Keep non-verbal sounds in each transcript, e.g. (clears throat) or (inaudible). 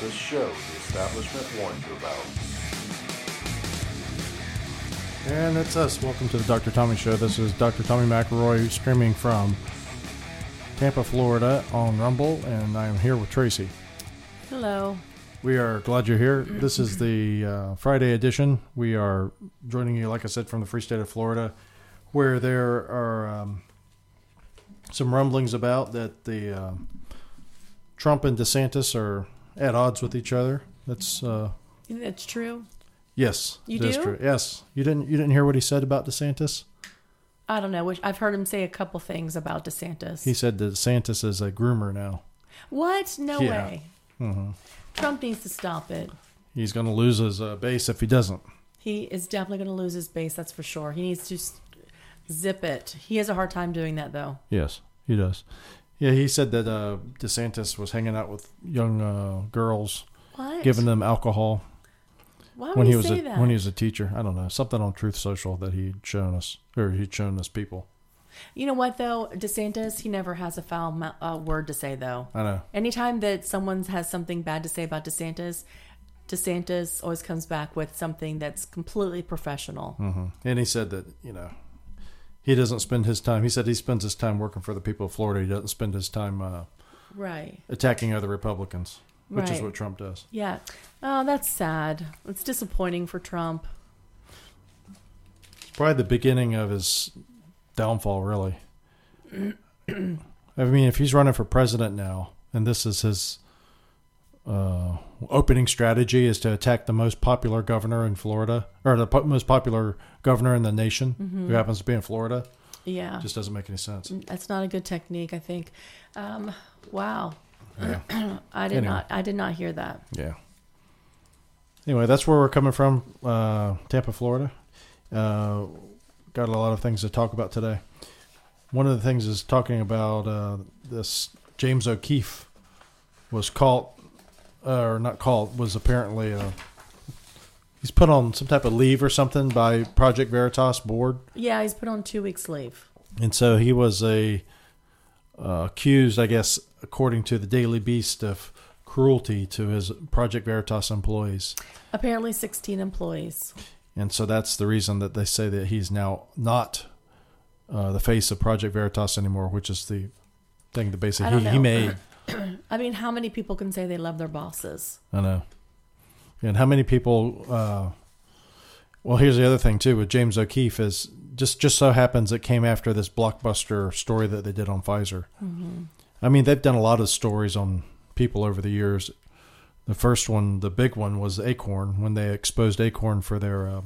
this show the establishment warned you about. And that's us. Welcome to the Dr. Tommy Show. This is Dr. Tommy McElroy streaming from Tampa, Florida on Rumble, and I am here with Tracy. Hello. We are glad you're here. (clears throat) This is the uh, Friday edition. We are joining you, like I said, from the free state of Florida, where there are um, some rumblings about that the uh, Trump and DeSantis are at odds with each other. That's uh, that's true? yes, You do? true. Yes, you didn't you didn't hear what he said about DeSantis? I don't know. Which I've heard him say a couple things about DeSantis. He said that DeSantis is a groomer now. what? No Yeah. way. hmm Trump needs to stop it. He's going to lose his uh, base if he doesn't. He is definitely going to lose his base. That's for sure. He needs to zip it. He has a hard time doing that though. Yes, he does. Yeah, he said that uh, DeSantis was hanging out with young uh, girls, What? giving them alcohol Why would when he, was say a, that? when he was a teacher. I don't know something on Truth Social that he'd shown us or he'd shown us people. you know what though? DeSantis, he never has a foul mou- uh, word to say though. I know. Anytime that someone has something bad to say about DeSantis, DeSantis always comes back with something that's completely professional. hmm And he said that you know he doesn't spend his time. He said he spends his time working for the people of Florida. He doesn't spend his time uh, Right. attacking other Republicans, which is what Trump does. Yeah. Oh, that's sad. It's disappointing for Trump. It's probably the beginning of his downfall, really. (clears throat) I mean, if he's running for president now, and this is his uh, opening strategy is to attack the most popular governor in Florida, or the po- most popular governor in the nation, who happens to be in Florida, Yeah. just doesn't make any sense. That's not a good technique, I think. Um, wow. Yeah. (clears throat) I did Anyway. not I did not hear that. Yeah. Anyway, that's where we're coming from, uh, Tampa, Florida. Uh, got a lot of things to talk about today. One of the things is talking about uh, this James O'Keefe was caught, uh, or not called, was apparently uh, he's put on some type of leave or something by Project Veritas board, Yeah, he's put on two weeks leave. and so he was a uh, accused, I guess, according to the Daily Beast, of cruelty to his Project Veritas employees. Apparently sixteen employees. And so that's the reason that they say that he's now not uh, the face of Project Veritas anymore, which is the thing that I basically don't he, know. he made. (laughs) (clears throat) I mean, how many people can say they love their bosses? I know. And how many people? Uh, well, here's the other thing too with James O'Keefe is just just so happens it came after this blockbuster story that they did on Pfizer. I mean, they've done a lot of stories on people over the years. The first one, the big one, was Acorn when they exposed Acorn for their uh,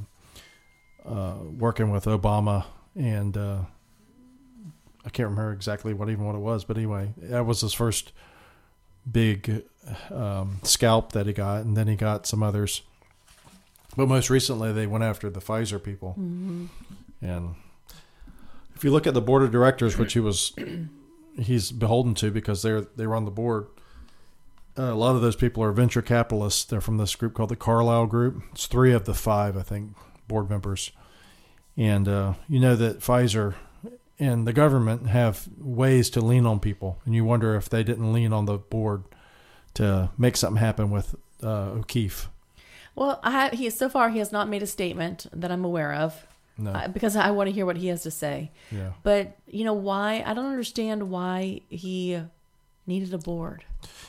uh, working with Obama and uh, I can't remember exactly what even what it was, but anyway, that was his first big um, scalp that he got, and then he got some others. But most recently, they went after the Pfizer people, and if you look at the board of directors, which he was, (clears throat) he's beholden to because they're they run the board. Uh, a lot of those people are venture capitalists. They're from this group called the Carlyle Group. It's three of the five, I think, board members. And uh, you know that Pfizer and the government have ways to lean on people, and you wonder if they didn't lean on the board to make something happen with uh, O'Keefe. Well, I, he so far he has not made a statement that I'm aware of No, uh, because I want to hear what he has to say. yeah, But you know why? I don't understand why he needed a board.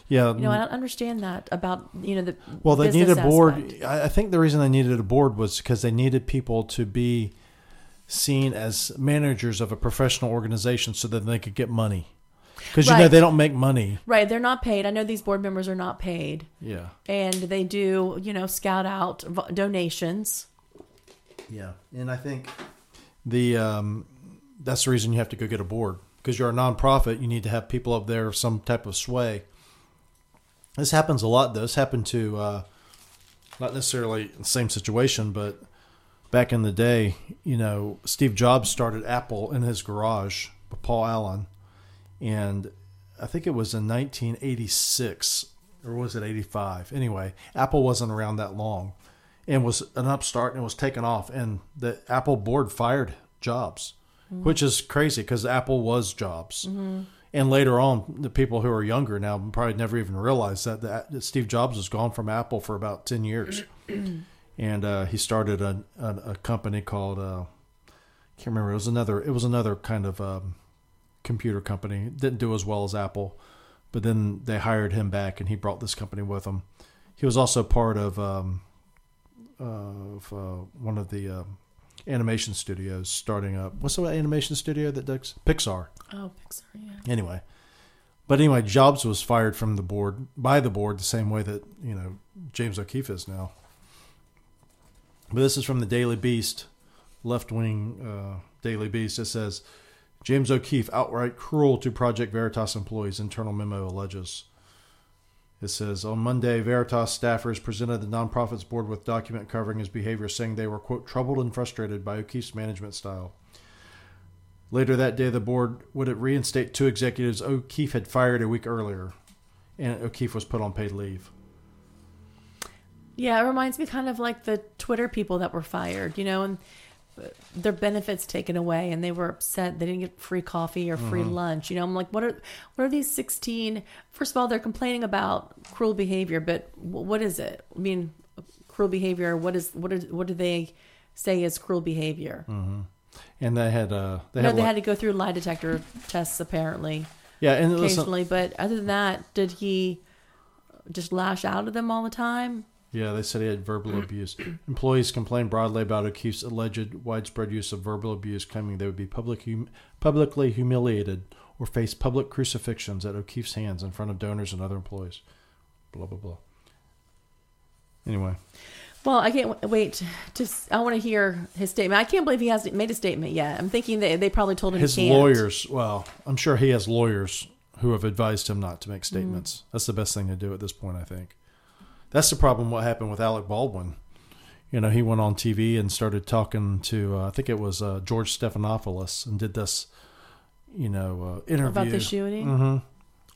yeah. You know, I don't understand that about you know the well, they needed a board. aspect. I I think the reason they needed a board was because they needed people to be seen as managers of a professional organization, so that they could get money. Because you know they don't make money. Right, they're not paid. I know these board members are not paid, Yeah, and they do you know scout out donations. Yeah, and I think the um, that's the reason you have to go get a board because you're a nonprofit. You need to have people up there of some type of sway. This happens a lot. Though. This happened to uh, not necessarily the same situation, but back in the day, you know, Steve Jobs started Apple in his garage with Paul Allen, and I think it was in 1986 or was it 85? Anyway, Apple wasn't around that long and was an upstart and was taken off and the Apple board fired Jobs, mm-hmm. which is crazy because Apple was Jobs. Mm-hmm. And later on, the people who are younger now probably never even realized that, that that Steve Jobs was gone from Apple for about 10 years. (clears throat) and uh, he started a, a, a company called, uh, can't remember, it was another, it was another kind of um, computer company. It didn't do as well as Apple, but then they hired him back and he brought this company with him. He was also part of, um, of uh, one of the uh, animation studios starting up. What's the animation studio that does Pixar? Oh, Pixar, yeah. Anyway, but anyway, Jobs was fired from the board by the board the same way that you know James O'Keefe is now. But this is from the Daily Beast, left wing uh, Daily Beast. It says James O'Keefe outright cruel to Project Veritas employees. Internal memo alleges. It says on Monday, Veritas staffers presented the nonprofit's board with document covering his behavior, saying they were quote troubled and frustrated by O'Keefe's management style. Later that day, the board would reinstate two executives O'Keefe had fired a week earlier, and O'Keefe was put on paid leave. Yeah, it reminds me kind of like the Twitter people that were fired, you know, and uh, their benefits taken away and they were upset. They didn't get free coffee or free mm-hmm. lunch you know. I'm like what are what are these 16 first of all they're complaining about cruel behavior but what is it? I mean cruel behavior what is what is what do they say is cruel behavior? Mm-hmm. And they had uh, they no had, they like- had to go through lie detector tests apparently yeah, and listen, occasionally but other than that did he just lash out at them all the time Yeah, they said he had verbal mm. abuse. Employees complained broadly about O'Keefe's alleged widespread use of verbal abuse, claiming they would be public hum- publicly humiliated or face public crucifixions at O'Keefe's hands in front of donors and other employees. Blah blah blah. Anyway, Well, I can't wait to. I want to hear his statement. I can't believe he hasn't made a statement yet. I'm thinking that they probably told him his lawyers. Well, I'm sure he has lawyers who have advised him not to make statements. Mm. That's the best thing to do at this point, I think. That's the problem. What happened with Alec Baldwin? You know, he went on TV and started talking to uh, I think it was uh, George Stephanopoulos and did this, you know, uh, interview about the shooting. Mhm.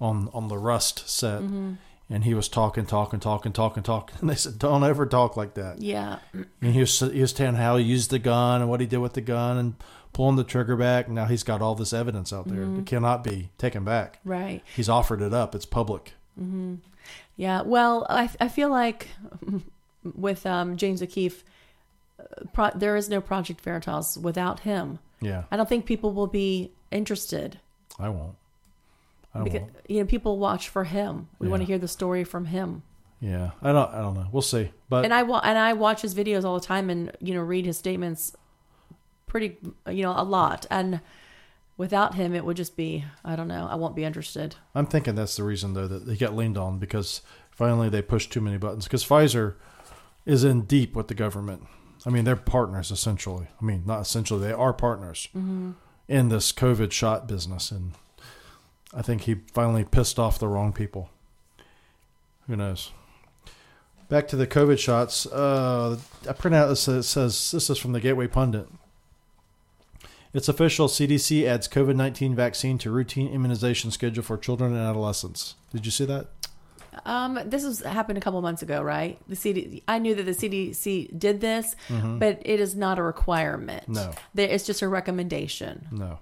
on on the Rust set, Mm-hmm. and he was talking, talking, talking, talking, talking, (laughs) and they said, "Don't ever talk like that." Yeah, And he was he was telling how he used the gun and what he did with the gun and pulling the trigger back. Now he's got all this evidence out there. Mm-hmm. It cannot be taken back. right. He's offered it up. It's public. Yeah. Well, I I feel like with um, James O'Keefe, uh, pro- there is no Project Veritas without him. Yeah, I don't think people will be interested. I won't. I Because, won't. you know, people watch for him. We want to hear the story from him. Yeah, I don't. I don't know. We'll see. But and I wa- and I watch his videos all the time, and you know, read his statements, pretty, you know, a lot. And without him, it would just be, I don't know, I won't be interested. I'm thinking that's the reason though that they got leaned on because finally they pushed too many buttons because Pfizer is in deep with the government. I mean, they're partners essentially. I mean, not essentially, they are partners in this COVID shot business, and I think he finally pissed off the wrong people. Who knows? Back to the COVID shots. Uh, I print out this. It says this is from the Gateway Pundit. It's official. CDC adds COVID 19 vaccine to routine immunization schedule for children and adolescents. Did you see that? Um, this was happened a couple months ago, right? The CD, I knew that the CDC did this, but it is not a requirement. Mm-hmm. No. It's just a recommendation. No.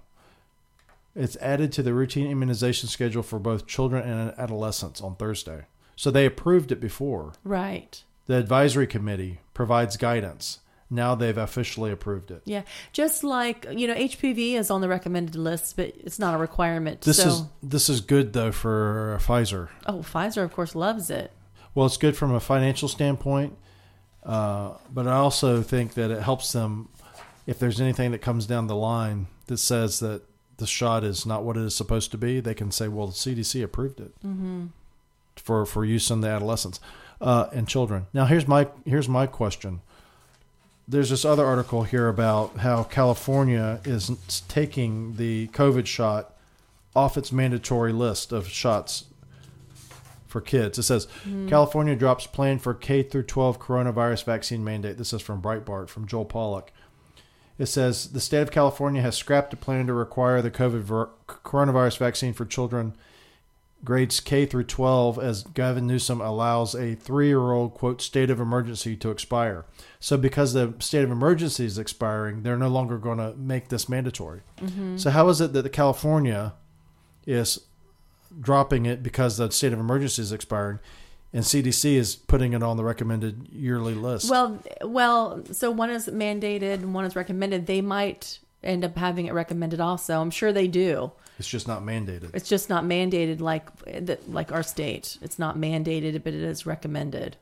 It's added to the routine immunization schedule for both children and adolescents on Thursday. So they approved it before. Right. The advisory committee provides guidance. Now they've officially approved it. Yeah. Just like you know, HPV is on the recommended list, but it's not a requirement. This so, is this is good though for Pfizer. oh, Pfizer of course loves it. Well, it's good from a financial standpoint, uh, but I also think that it helps them if there's anything that comes down the line that says that the shot is not what it is supposed to be. They can say, "Well, the CDC approved it for for use in the adolescents uh, and children." Now, here's my here's my question. There's this other article here about how California is taking the COVID shot off its mandatory list of shots for kids. It says hmm. California drops plan for K through 12 coronavirus vaccine mandate. This is from Breitbart from Joel Pollak. It says the state of California has scrapped a plan to require the COVID ver- coronavirus vaccine for children grades K through 12 as Gavin Newsom allows a 3-year-old quote state of emergency to expire. So because the state of emergency is expiring, they're no longer going to make this mandatory. Mm-hmm. So how is it that the California is dropping it because the state of emergency is expiring, and CDC is putting it on the recommended yearly list. Well, well, so one is mandated and one is recommended. They might end up having it recommended also. I'm sure they do. It's just not mandated. It's just not mandated like like our state. It's not mandated, but it is recommended.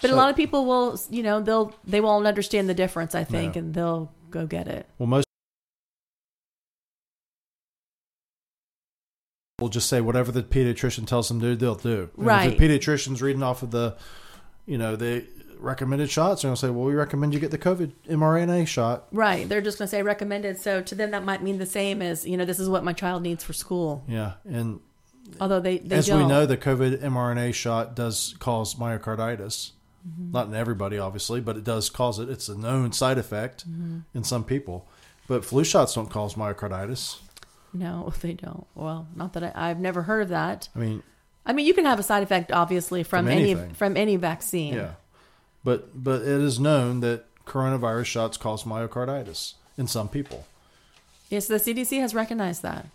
But a lot of people will, you know, they'll they won't understand the difference. I think, No. and they'll go get it. Well, most will just say whatever the pediatrician tells them to do, they'll do. And Right. The pediatrician's reading off of the, you know, the recommended shots, they're going to say, well, we recommend you get the COVID mRNA shot. Right? They're just going to say recommended. So to them, that might mean the same as you know, this is what my child needs for school. Yeah. And Although they, they as don't. we know, the COVID mRNA shot does cause myocarditis. Mm-hmm. Not in everybody, obviously, but it does cause it. It's a known side effect Mm-hmm. in some people. But flu shots don't cause myocarditis. no, (laughs) they don't. Well, not that I, I've never heard of that. I mean, I mean, you can have a side effect, obviously, from, From any anything. from any vaccine. Yeah, but but it is known that coronavirus shots cause myocarditis in some people. Yes, the CDC has recognized that.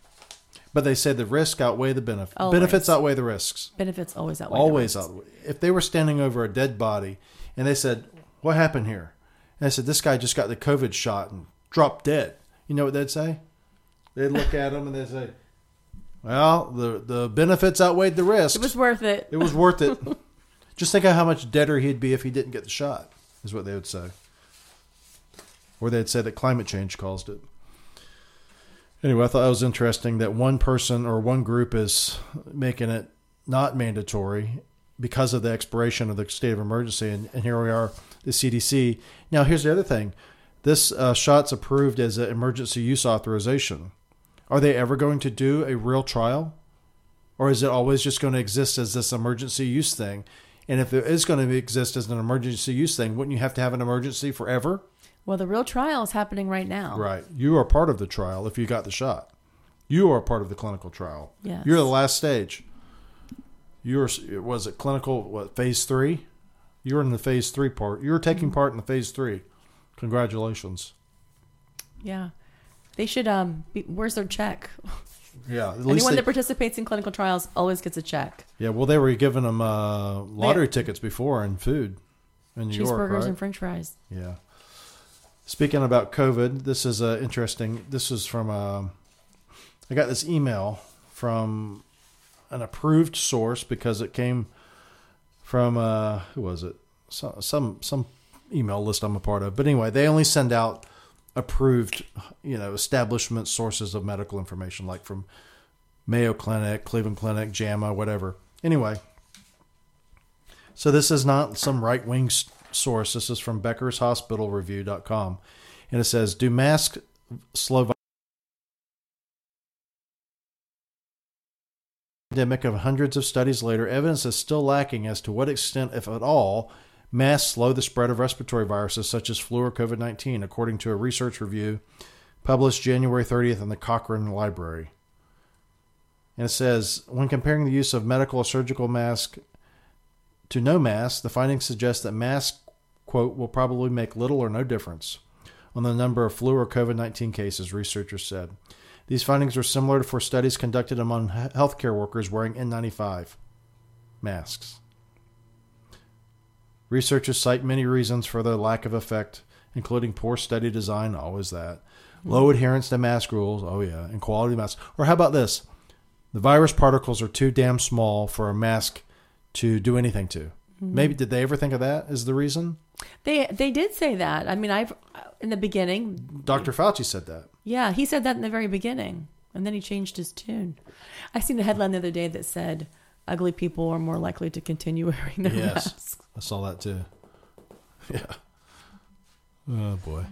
But they say the risk outweigh the benefit. Always. Benefits outweigh the risks. Benefits always outweigh. the Always risks. outweigh. If they were standing over a dead body and they said, "What happened here?" and I said, "This guy just got the COVID shot and dropped dead," you know what they'd say? They'd look at him and they'd say, "Well, the the benefits outweighed the risk. It was worth it. It was worth it. (laughs) Just think of how much deader he'd be if he didn't get the shot, is what they would say. Or they'd say that climate change caused it. Anyway, I thought that was interesting that one person or one group is making it not mandatory because of the expiration of the state of emergency. And, and here we are, the CDC. Now, here's the other thing this uh, shot's approved as an emergency use authorization. Are they ever going to do a real trial? Or is it always just going to exist as this emergency use thing? And if it is going to exist as an emergency use thing, wouldn't you have to have an emergency forever? Well, the real trial is happening right now. Right. You are part of the trial if you got the shot. You are part of the clinical trial. Yes. You're the last stage. You're was it clinical what phase three? You're in the phase three part. You're taking mm-hmm. part in the phase three. Congratulations. Yeah. They should um be, where's their check? (laughs) Yeah. At least Anyone they, that participates in clinical trials always gets a check. yeah. Well, they were giving them uh, lottery tickets before and food in New York, Cheeseburgers right? and french fries. Yeah. Speaking about COVID, this is uh, interesting. This is from um I got this email from an approved source because it came from uh, who was it? Some some email list I'm a part of. But anyway, they only send out approved, you know, establishment sources of medical information, like from Mayo Clinic, Cleveland Clinic, JAMA, whatever. Anyway, so this is not some right wing source. This is from Becker's Hospital Review.com. And it says, Do masks slow pandemic of hundreds of studies later, evidence is still lacking as to what extent, if at all, masks slow the spread of respiratory viruses such as flu or COVID 19, according to a research review published January 30th in the Cochrane Library. And it says, when comparing the use of medical or surgical mask to no mask, the findings suggest that masks, quote, will probably make little or no difference on the number of flu or COVID 19 cases, researchers said. These findings are similar to for studies conducted among healthcare workers wearing N95 masks. Researchers cite many reasons for the lack of effect, including poor study design, always that, low hmm. adherence to mask rules, oh yeah, and quality masks. Or how about this? The virus particles are too damn small for a mask to do anything to. Hmm. Maybe did they ever think of that as the reason? They they did say that. I mean, I've uh, in the beginning, Dr. Fauci said that. yeah, he said that in the very beginning, and then he changed his tune. I seen a headline the other day that said, "Ugly people are more likely to continue (laughs) wearing their Yes. masks." I saw that too. (laughs) Yeah. Oh boy.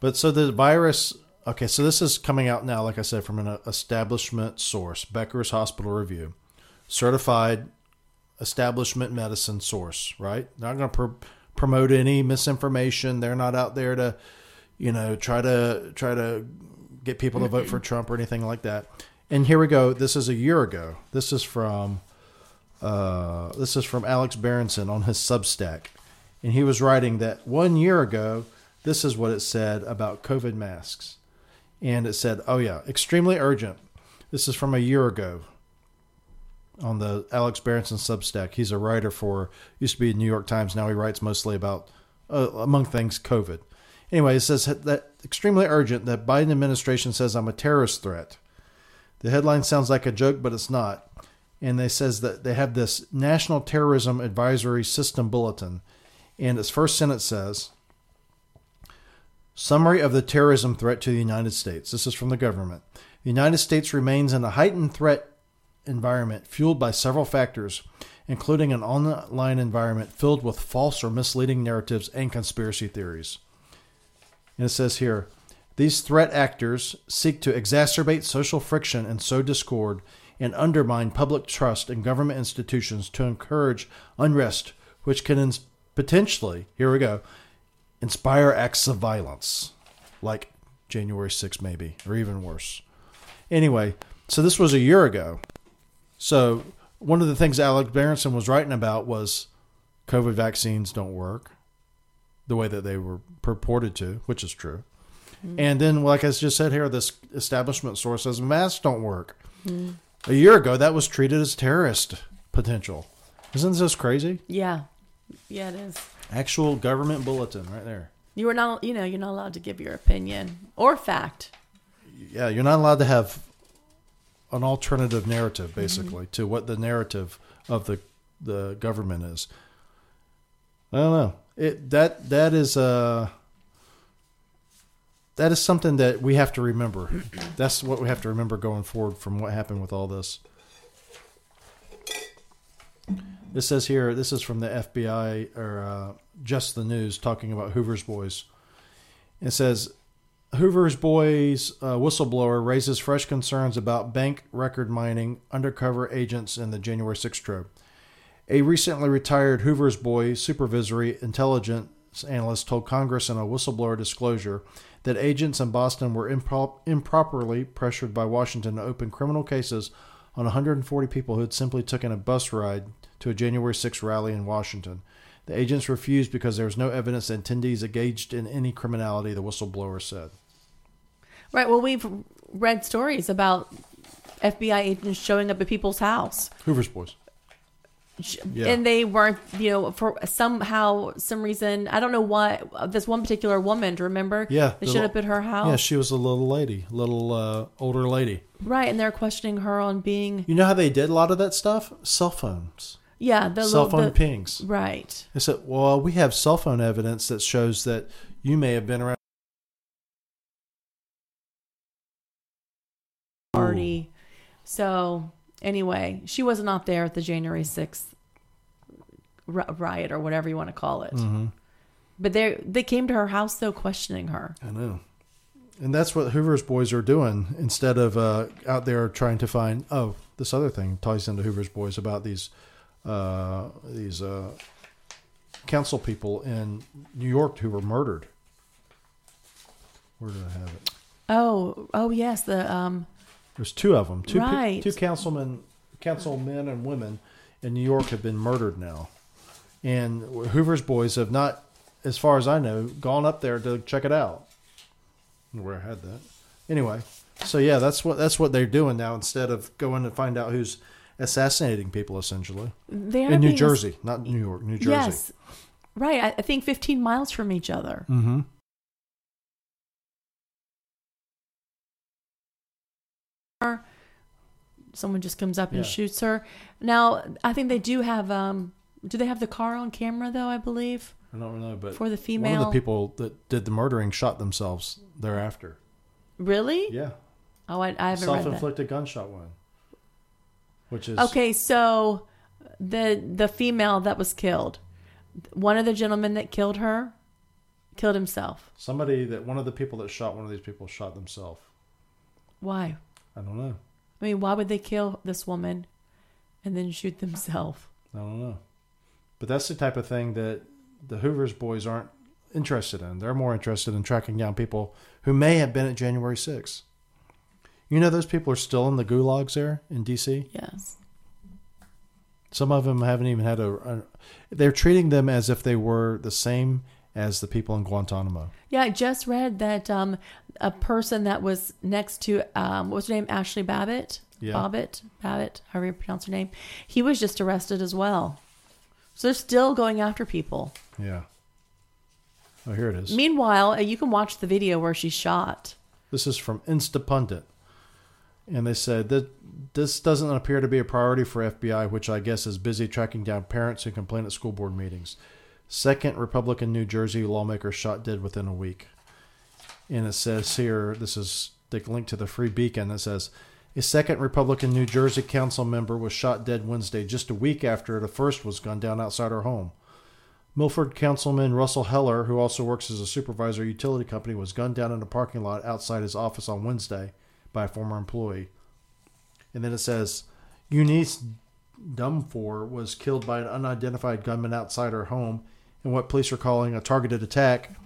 But so the virus. Okay, so this is coming out now, like I said, from an uh, establishment source, Becker's Hospital Review, certified establishment medicine source. Right? Not going to pro- promote any misinformation. They're not out there to, you know, try to try to get people to vote for Trump or anything like that. And here we go. This is a year ago. This is from uh, this is from Alex Berenson on his Substack. And he was writing that one year ago, this is what it said about COVID masks. And it said, oh, yeah, extremely urgent. This is from a year ago. on the Alex Berenson Substack. He's a writer for used to be New York Times. Now he writes mostly about, uh, among things, COVID. Anyway, it says that extremely urgent that Biden administration says I'm a terrorist threat. The headline sounds like a joke, but it's not. And they says that they have this National Terrorism Advisory System Bulletin, and its first sentence says, "Summary of the terrorism threat to the United States." This is from the government. The United States remains in a heightened threat environment fueled by several factors, including an online environment filled with false or misleading narratives and conspiracy theories. And it says here, these threat actors seek to exacerbate social friction and sow discord and undermine public trust in government institutions to encourage unrest, which can ins- potentially, here we go, inspire acts of violence, like January 6th, maybe, or even worse. Anyway, so this was a year ago. So one of the things Alex Berenson was writing about was COVID vaccines don't work the way that they were purported to, which is true. Mm. And then, like I just said here, this establishment source says masks don't work. Mm. A year ago, that was treated as terrorist potential. Isn't this crazy? Yeah, yeah, it is. Actual government bulletin right there. You are not, you know, you're not allowed to give your opinion or fact. Yeah, you're not allowed to have an alternative narrative, basically, mm-hmm. to what the narrative of the the government is. I don't know. It that that is uh that is something that we have to remember. That's what we have to remember going forward from what happened with all this. This says here, this is from the FBI or uh, just the news talking about Hoover's Boys. It says Hoover's Boys uh, whistleblower raises fresh concerns about bank record mining undercover agents in the January 6th probe. A recently retired Hoover's Boy supervisory intelligence analyst told Congress in a whistleblower disclosure that agents in Boston were impro- improperly pressured by Washington to open criminal cases on 140 people who had simply taken a bus ride to a January 6 rally in Washington. The agents refused because there was no evidence that attendees engaged in any criminality, the whistleblower said. Right. Well, we've read stories about FBI agents showing up at people's house. Hoover's Boys yeah. and they weren't you know for somehow some reason i don't know what this one particular woman remember? Yeah they showed up at her house. yeah she was a little lady little uh, older lady. Right and they're questioning her on being you know how they did a lot of that stuff? Cell phones. Yeah the cell phone the, pings. Right. They said well we have cell phone evidence that shows that you may have been around party. So anyway, she was not there at the January 6th riot or whatever you want to call it. Mm-hmm. But they they came to her house though questioning her. I know. And that's what Hoover's boys are doing instead of uh, out there trying to find oh, this other thing ties into Hoover's boys about these uh, these uh, council people in New York who were murdered. Where did I have it? Oh, oh yes, the um there's two of them. Two right. two councilmen, councilmen and women in New York have been murdered now, and Hoover's boys have not, as far as I know, gone up there to check it out. Where I had that. Anyway, so yeah, that's what that's what they're doing now. Instead of going to find out who's assassinating people, essentially they in New Jersey, ass- not New York, New Jersey. Yes, right. I think 15 miles from each other. Mm-hmm. Someone just comes up and yeah. shoots her. Now, I think they do have. Um, do they have the car on camera though? I believe. I don't know, but for the female, one of the people that did the murdering shot themselves thereafter. Really? Yeah. Oh, I, I haven't self-inflicted gunshot wound. Which is okay. So the the female that was killed, one of the gentlemen that killed her, killed himself. Somebody that one of the people that shot one of these people shot themselves. Why? I don't know. I mean, why would they kill this woman and then shoot themselves? I don't know. But that's the type of thing that the Hoover's boys aren't interested in. They're more interested in tracking down people who may have been at January 6th. You know, those people are still in the gulags there in D.C.? Yes. Some of them haven't even had a, a. They're treating them as if they were the same as the people in Guantanamo. Yeah, I just read that um, a person that was next to um, what was her name? Ashli Babbitt. Yeah. Bobbitt, Babbitt, however you pronounce her name. He was just arrested as well. So they're still going after people. Yeah. Oh, here it is. Meanwhile, uh, you can watch the video where she's shot. This is from Instapundit. And they said that this doesn't appear to be a priority for FBI, which I guess is busy tracking down parents who complain at school board meetings. Second Republican New Jersey lawmaker shot dead within a week. And it says here, this is the link to the Free Beacon. It says, a second Republican New Jersey council member was shot dead Wednesday, just a week after the first was gunned down outside her home. Milford Councilman Russell Heller, who also works as a supervisor utility company, was gunned down in a parking lot outside his office on Wednesday by a former employee. And then it says Eunice Dwumfour was killed by an unidentified gunman outside her home in what police are calling a targeted attack.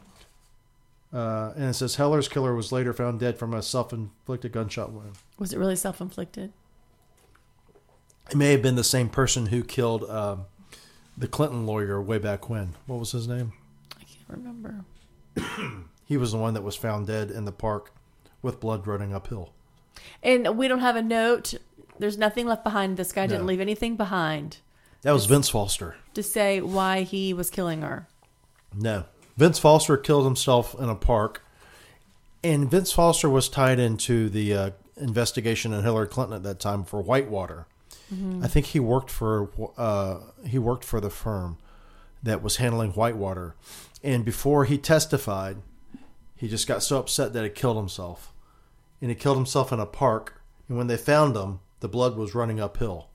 Uh, and it says Heller's killer was later found dead from a self-inflicted gunshot wound. Was it really self inflicted? It may have been the same person who killed um, the Clinton lawyer way back when. What was his name? I can't remember. (clears throat) He was the one that was found dead in the park with blood running uphill. And we don't have a note. There's nothing left behind. This guy didn't leave anything behind That was Vince Foster. to say why he was killing her. No. Vince Foster killed himself in a park. And Vince Foster was tied into the uh, investigation in Hillary Clinton at that time for Whitewater. I think he worked for uh, he worked for the firm that was handling Whitewater. And before he testified, he just got so upset that he killed himself. And he killed himself in a park. And when they found him, the blood was running uphill.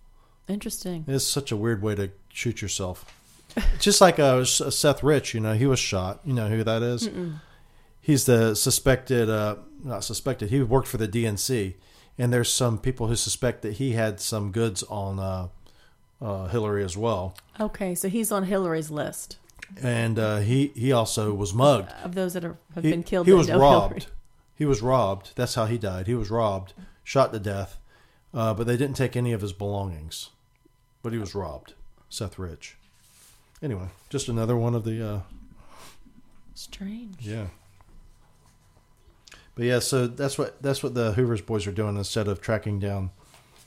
Interesting. It's such a weird way to shoot yourself. (laughs) Just like uh, Seth Rich, you know, he was shot. You know who that is? He's the suspected, uh, not suspected. He worked for the DNC, and there's some people who suspect that he had some goods on uh, uh, Hillary as well. Okay, so he's on Hillary's list And uh, he he also was mugged. of those that are, have He, been killed. he was robbed. Hillary. He was robbed. That's how he died. He was robbed, shot to death, uh, but they didn't take any of his belongings. But he was robbed. Seth Rich. Anyway, just another one of the uh, Strange. yeah. But yeah, so that's what that's what the Hoover's boys are doing instead of tracking down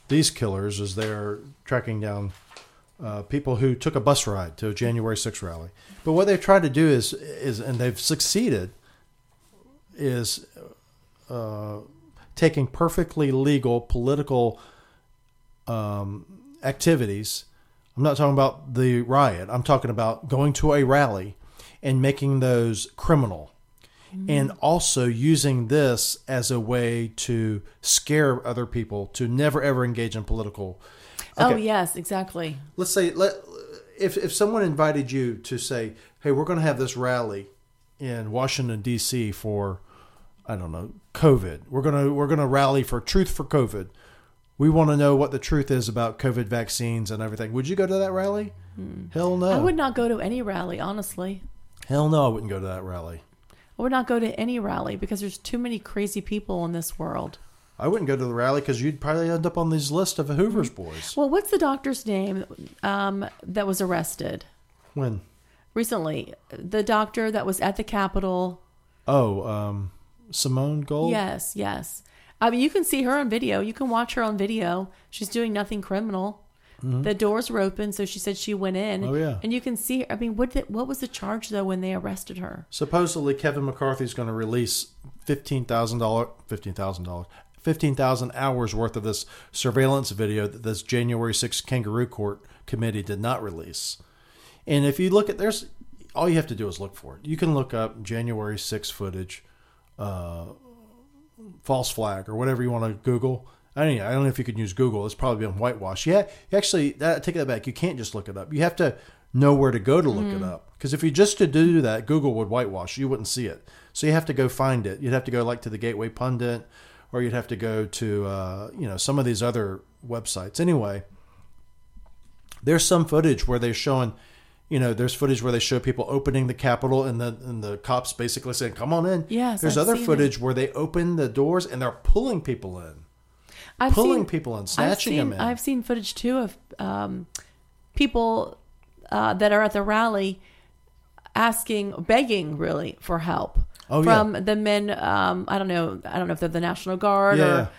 these killers, is they're tracking down uh, people who took a bus ride to a January 6th rally. But what they've tried to do is is and they've succeeded is uh, taking perfectly legal political um, activities. I'm not talking about the riot. I'm talking about going to a rally and making those criminal. Mm-hmm. And also using this as a way to scare other people to never ever engage in political. Oh yes, exactly. Let's say let if if someone invited you to say, "Hey, we're going to have this rally in Washington D.C. for I don't know COVID. We're gonna we're gonna rally for truth for COVID. We want to know what the truth is about COVID vaccines and everything. Would you go to that rally? Hell no. I would not go to any rally, honestly. Hell no, I wouldn't go to that rally. I would not go to any rally because there's too many crazy people in this world. I wouldn't go to the rally because you'd probably end up on these list of Hoover's boys. Well, what's the doctor's name um, that was arrested When? recently? The doctor that was at the Capitol. Oh, um, Simone Gold. Yes, yes. I mean, you can see her on video. You can watch her on video. She's doing nothing criminal. The doors were open, so she said she went in. Mm-hmm. Oh, yeah. and you can see. Her. I mean, what did, what was the charge though when they arrested her? Supposedly, Kevin McCarthy's going to release fifteen thousand dollars, fifteen thousand dollars, fifteen thousand hours worth of this surveillance video that this January 6th Kangaroo Court committee did not release. And if you look at there's, all you have to do is look for it. You can look up January 6th footage, uh, false flag or whatever you want to Google. I don't, know, I don't know if you could use Google. It's probably been whitewashed. Yeah, actually, that, take that back. You can't just look it up. You have to know where to go to look it up. Because if you just to do that, Google would whitewash. You wouldn't see it. So you have to go find it. You'd have to go like to the Gateway Pundit, or you'd have to go to uh, you know some of these other websites. Anyway, there's some footage where they're showing. You know, there's footage where they show people opening the Capitol and the and the cops basically saying, "Come on in." Yes, There's I've other seen it. footage where they open the doors and they're pulling people in, I've pulling seen, people in, snatching seen, them in. I've seen footage too of um, people uh, that are at the rally asking, begging, really for help Oh, yeah. from the men. Um, I don't know. I don't know if they're the National Guard Yeah, or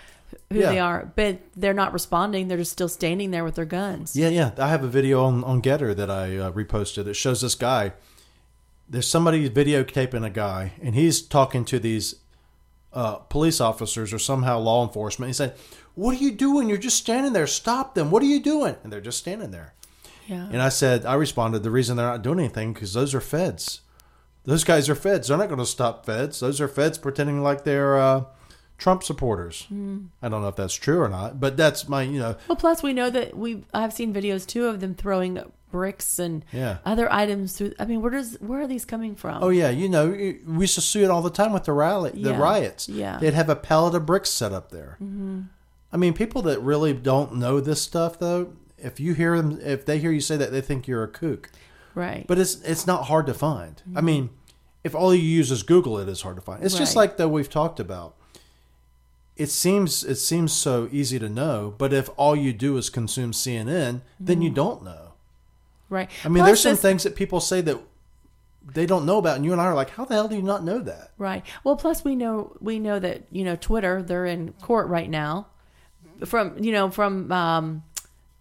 who Yeah. they are, but they're not responding. They're just still standing there with their guns. Yeah, yeah. I have a video on, on Gettr that I uh, reposted that shows this guy. There's somebody videotaping a guy, and he's talking to these uh, police officers or somehow law enforcement. He said, "What are you doing? You're just standing there. Stop them. What are you doing?" And they're just standing there. Yeah. And I said, I responded, the reason they're not doing anything because those are feds. Those guys are feds. They're not going to stop feds. Those are feds pretending like they're uh, Trump supporters. I don't know if that's true or not, but that's my, you know, Well, plus we know that we I've seen videos too of them throwing bricks and Yeah. other items through. I mean, where does where are these coming from? Oh yeah, you know, we used to see it all the time with the rally, the Yeah, riots. yeah. they'd have a pallet of bricks set up there. Mm-hmm. I mean, people that really don't know this stuff, though, if you hear them, if they hear you say that, they think you're a kook. right. But it's it's not hard to find. I mean, if all you use is Google, it is hard to find. It's just like though we've talked about. It seems it seems so easy to know, but if all you do is consume CNN, then you don't know. right. I mean, Plus there's some this- things that people say that they don't know about, and you and I are like, how the hell do you not know that? Right. Well, plus we know we know that you know Twitter. They're in court right now, from you know from um,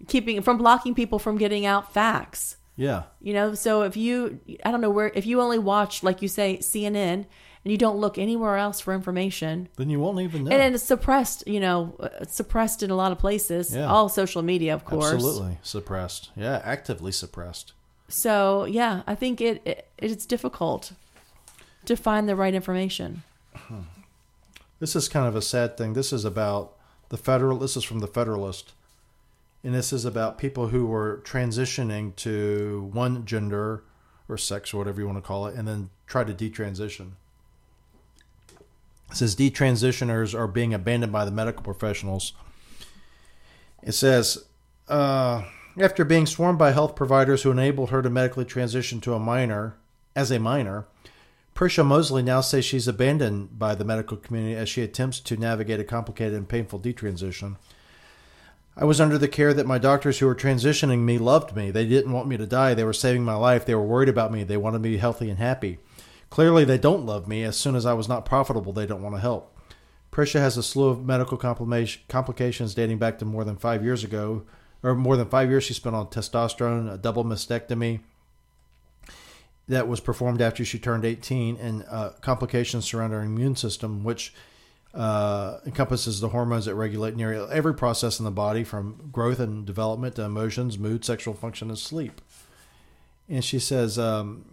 keeping from blocking people from getting out facts. Yeah, You know, so if you I don't know where if you only watch like you say CNN and you don't look anywhere else for information, then you won't even know. and then it's suppressed. You know, uh, suppressed in a lot of places. Yeah. All social media, of course. Absolutely suppressed. Yeah, actively suppressed. So yeah, I think it, it it's difficult to find the right information. This is kind of a sad thing. This is about the federal. This is from the Federalist, and this is about people who were transitioning to one gender or sex or whatever you want to call it, and then try to detransition. Says detransitioners are being abandoned by the medical professionals. It says, uh, after being swarmed by health providers who enabled her to medically transition to a minor as a minor, Prisha Mosley now says she's abandoned by the medical community as she attempts to navigate a complicated and painful detransition. I was under the care that my doctors who were transitioning me loved me. They didn't want me to die. They were saving my life. They were worried about me. They wanted me healthy and happy. Clearly, they don't love me. As soon as I was not profitable, they don't want to help. Prisha has a slew of medical complications dating back to more than five years ago, or more than five years she spent on testosterone, a double mastectomy, that was performed after she turned 18 and uh, complications surrounding her immune system, which uh, encompasses the hormones that regulate nearly every process in the body from growth and development to emotions, mood, sexual function, and sleep. And she says, um,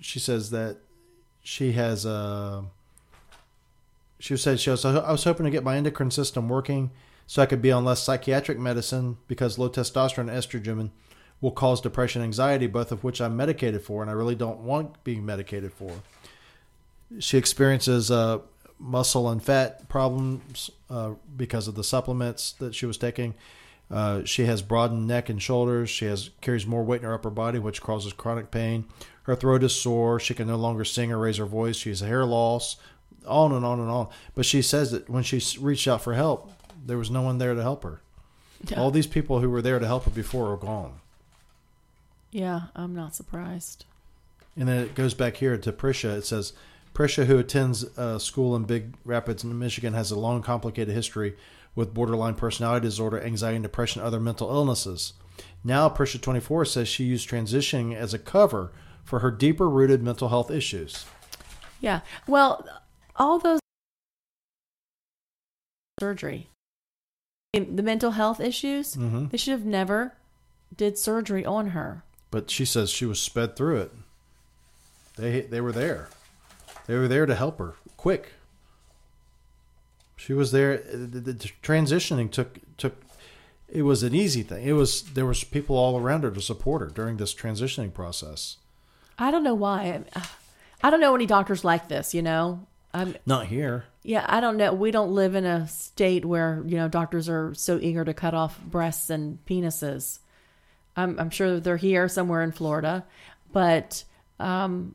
she says that she has, uh, she said, she was, I was hoping to get my endocrine system working so I could be on less psychiatric medicine because low testosterone and estrogen will cause depression and anxiety, both of which I'm medicated for, and I really don't want being medicated for. She experiences uh, muscle and fat problems uh, because of the supplements that she was taking. Uh, she has broadened neck and shoulders. She has carries more weight in her upper body, which causes chronic pain. Her throat is sore. She can no longer sing or raise her voice. She has hair loss, on and on and on. But she says that when she reached out for help, there was no one there to help her. All these people who were there to help her before are gone. Yeah, I'm not surprised. And then it goes back here to Prisha. It says, Prisha, who attends uh, school in Big Rapids, Michigan, has a long, complicated history with borderline personality disorder, anxiety, and depression, other mental illnesses. Now, Prisha 24 says she used transitioning as a cover for her deeper rooted mental health issues. Yeah. Well, all those surgery, the mental health issues, Mhm. they should have never did surgery on her. But she says she was sped through it. They they were there. They were there to help her quick. She was there. The, the transitioning took took. It was an easy thing. It was there was people all around her to support her during this transitioning process. I don't know why. I don't know any doctors like this. You know. Um, Not here. yeah, I don't know. We don't live in a state where you know doctors are so eager to cut off breasts and penises. I'm, I'm sure they're here somewhere in Florida, but um,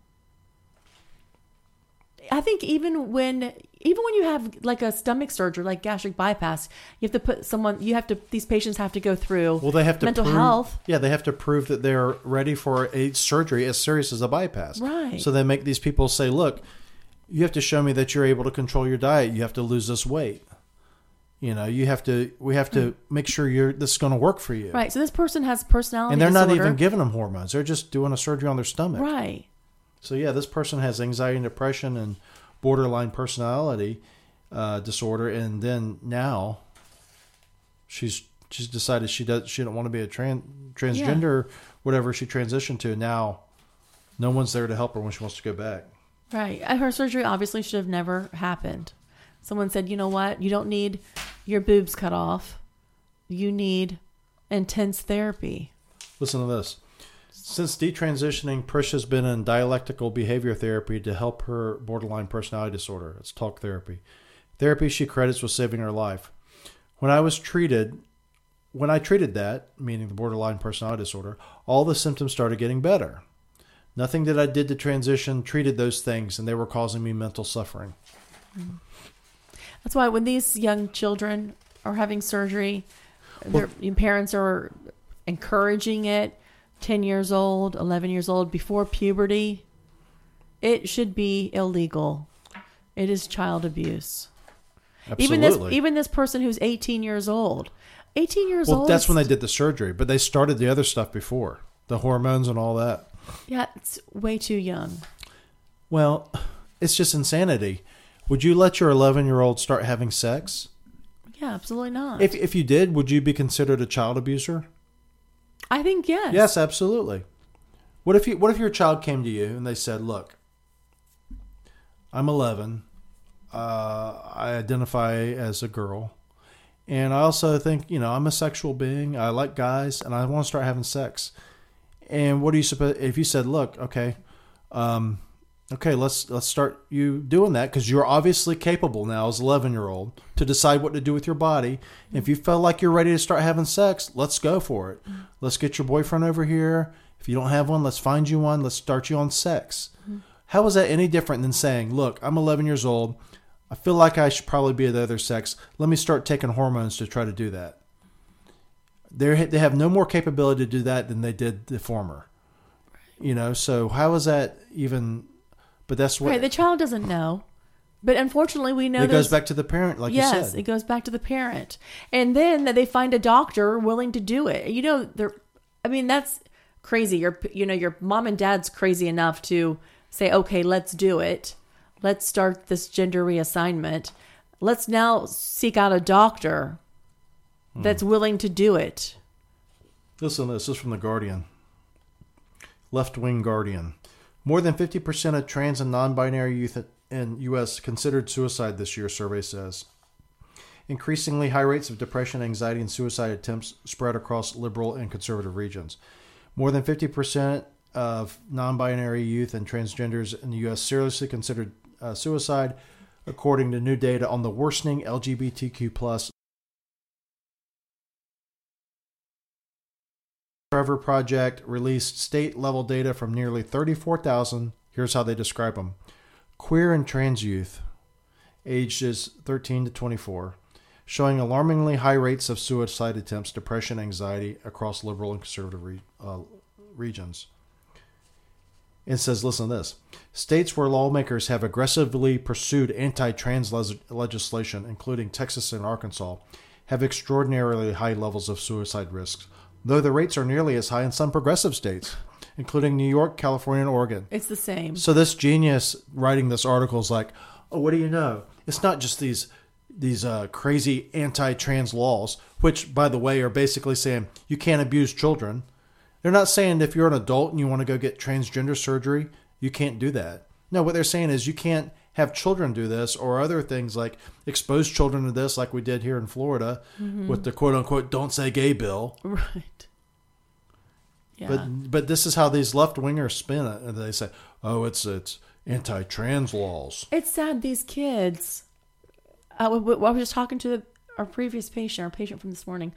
I think even when even when you have like a stomach surgery, like gastric bypass, you have to put someone. You have to. These patients have to go through. Well, they have to mental prove, health. Yeah, they have to prove that they're ready for a surgery as serious as a bypass. Right. So they make these people say, "Look, you have to show me that you're able to control your diet. You have to lose this weight. You know, you have to. We have to make sure you're. This is going to work for you. Hmm. Right. So this person has personality And they're not even giving them hormones. They're just doing a surgery on their stomach. right. So yeah, this person has anxiety and depression and borderline personality uh, disorder, and then now she's she's decided she does she don't want to be a trans transgender whatever she transitioned to. Now, no one's there to help her when she wants to go back. Right. Her surgery obviously should have never happened. Someone said, you know what? You don't need your boobs cut off. You need intense therapy. Listen to this. Since detransitioning, Prish has been in dialectical behavior therapy to help her borderline personality disorder. It's talk therapy. Therapy she credits with saving her life. When I was treated, when I treated that, meaning the borderline personality disorder, all the symptoms started getting better. Nothing that I did to transition treated those things, and they were causing me mental suffering. Mm-hmm. That's why when these young children are having surgery, their parents are encouraging it. Ten years old, eleven years old, before puberty, it should be illegal. It is child abuse. Absolutely. Even this, even this person who's eighteen years old, eighteen years well, old. that's when they did the surgery, but they started the other stuff before the hormones and all that. Yeah, it's way too young. Well, it's just insanity. Would you let your 11 year old start having sex? Yeah, absolutely not. If, if you did, would you be considered a child abuser? I think yes. Yes, absolutely. What if you, what if your child came to you and they said, "Look, I'm 11. Uh, I identify as a girl, and I also think you know I'm a sexual being. I like guys, and I want to start having sex." And what do you suppose if you said, "Look, okay, um, okay, let's let's start you doing that because you're obviously capable now as 11 year old to decide what to do with your body. If you feel like you're ready to start having sex, let's go for it. Let's get your boyfriend over here. If you don't have one, let's find you one. Let's start you on sex. How is that any different than saying, "Look, I'm 11 years old. I feel like I should probably be the other sex. Let me start taking hormones to try to do that." They they have no more capability to do that than they did the former. You know, so how is that even? But that's what Right, the child doesn't know. But unfortunately, we know it goes back to the parent, like yes, you said. it goes back to the parent, and then that they find a doctor willing to do it. You know, they're. I mean, that's crazy. Your, you know, your mom and dad's crazy enough to say, "Okay, let's do it. Let's start this gender reassignment. Let's now seek out a doctor Hmm. that's willing to do it." Listen. This is from The Guardian. Left wing Guardian. More than 50% of trans and non binary youth in U.S. considered suicide this year, survey says. Increasingly high rates of depression, anxiety, and suicide attempts spread across liberal and conservative regions. More than 50% of non binary youth and transgenders in the U.S. seriously considered uh, suicide, according to new data on the worsening LGBTQ Trevor Project released state level data from nearly 34,000. Here's how they describe them queer and trans youth, ages 13 to 24, showing alarmingly high rates of suicide attempts, depression, anxiety across liberal and conservative re- uh, regions. It says, listen to this. States where lawmakers have aggressively pursued anti trans les- legislation, including Texas and Arkansas, have extraordinarily high levels of suicide risks, though the rates are nearly as high in some progressive states, including New York, California, and Oregon. It's the same. So this genius writing this article is like, oh, what do you know? It's not just these these uh, crazy anti-trans laws, which, by the way, are basically saying you can't abuse children. They're not saying if you're an adult and you want to go get transgender surgery, you can't do that. No, what they're saying is you can't have children do this or other things like expose children to this, like we did here in Florida with the quote unquote "Don't Say Gay" bill. (laughs) right. Yeah. But but this is how these left wingers spin it, and they say, "Oh, it's it's anti-trans laws." It's sad these kids. Uh, we- we- I was just talking to our previous patient, our patient from this morning.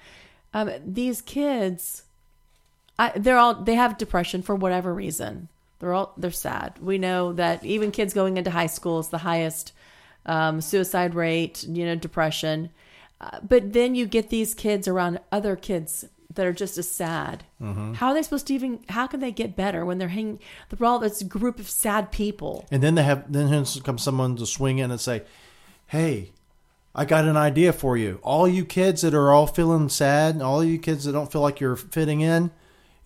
Um, these kids, I, they're all they have depression for whatever reason. They're all they're sad. We know that even kids going into high school is the highest um, suicide rate, you know, depression. Uh, but then you get these kids around other kids that are just as sad. How are they supposed to even? How can they get better when they're hanging? They're all this group of sad people. And then they have then comes someone to swing in and say, "Hey, I got an idea for you. All you kids that are all feeling sad, all you kids that don't feel like you're fitting in,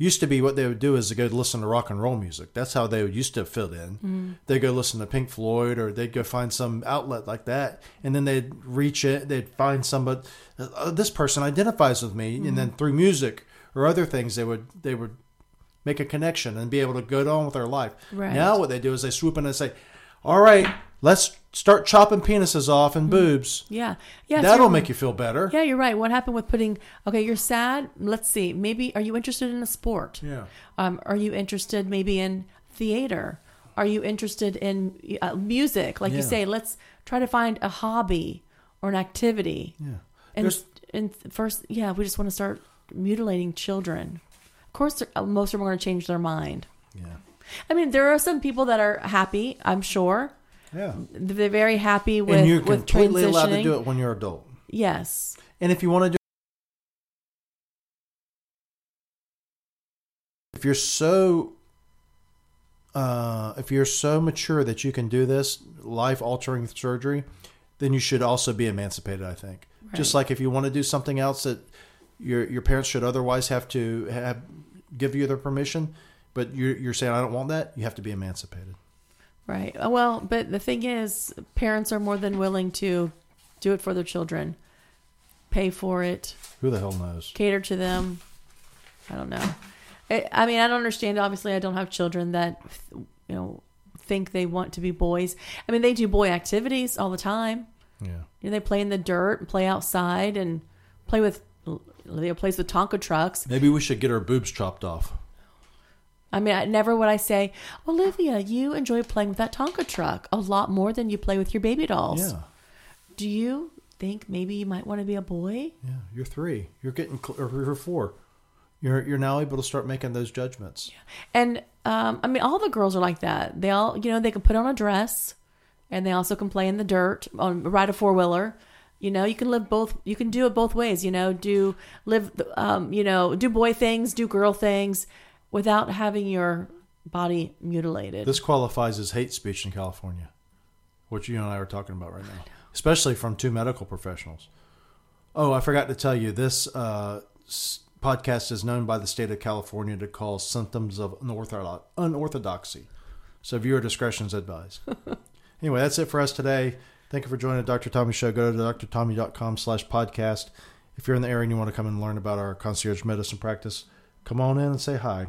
used to be what they would do is they go listen to rock and roll music. That's how they used to fit in. Mm. They'd go listen to Pink Floyd or they'd go find some outlet like that, and then they'd reach it. They'd find somebody. Uh, uh this person identifies with me, and then mm. through music or other things, they would they would make a connection and be able to go on with their life. Right. Now what they do is they swoop in and say, "All right, let's start chopping penises off and boobs. Yeah, yeah. That'll make you feel better." Yeah, you're right. What happened with putting? Okay, you're sad. Let's see. Maybe are you interested in a sport? Yeah. Um, are you interested maybe in theater? Are you interested in uh, music? Like you say, let's try to find a hobby or an activity. Yeah. And, There's- and first, yeah, we just want to start mutilating children. Of course, uh, most of them are going to change their mind. Yeah. I mean, there are some people that are happy. I'm sure Yeah. they're very happy with and you're with completely allowed to do it when you're adult. Yes. And if you want to do if you're so uh, if you're so mature that you can do this life altering surgery, then you should also be emancipated, I think. Just like if you want to do something else that your your parents should otherwise have to have give you their permission, but you're you're saying I don't want that, you have to be emancipated. Right. Uh, Well, but the thing is, parents are more than willing to do it for their children, pay for it, Who the hell knows? cater to them. I don't know. I, I mean, I don't understand. Obviously, I don't have children that you know think they want to be boys. I mean, they do boy activities all the time. Yeah. You know, they play in the dirt, and play outside, and play with. Leo plays with Tonka trucks. Maybe we should get our boobs chopped off. I mean, I, never would I say, Olivia, you enjoy playing with that Tonka truck a lot more than you play with your baby dolls. Yeah. Do you think maybe you might want to be a boy? Yeah, you're three. You're getting, cl- or you're four. You're you're now able to start making those judgments. And um, I mean, all the girls are like that. They all, you know, they can put on a dress, and they also can play in the dirt, on ride a four wheeler. You know, you can live both. You can do it both ways. You know, do live, um, you know, do boy things, do girl things, without having your body mutilated. This qualifies as hate speech in California, which you and I are talking about right now, especially from two medical professionals. Oh, I forgot to tell you, this uh, podcast is known by the state of California to call symptoms of unorthodox- unorthodoxy. So viewer discretion is advised. (laughs) anyway, that's it for us today. Thank you for joining the Dr. Tommy Show. Go to drtommy.com slash podcast. If you're in the area and you want to come and learn about our concierge medicine practice, come on in and say hi.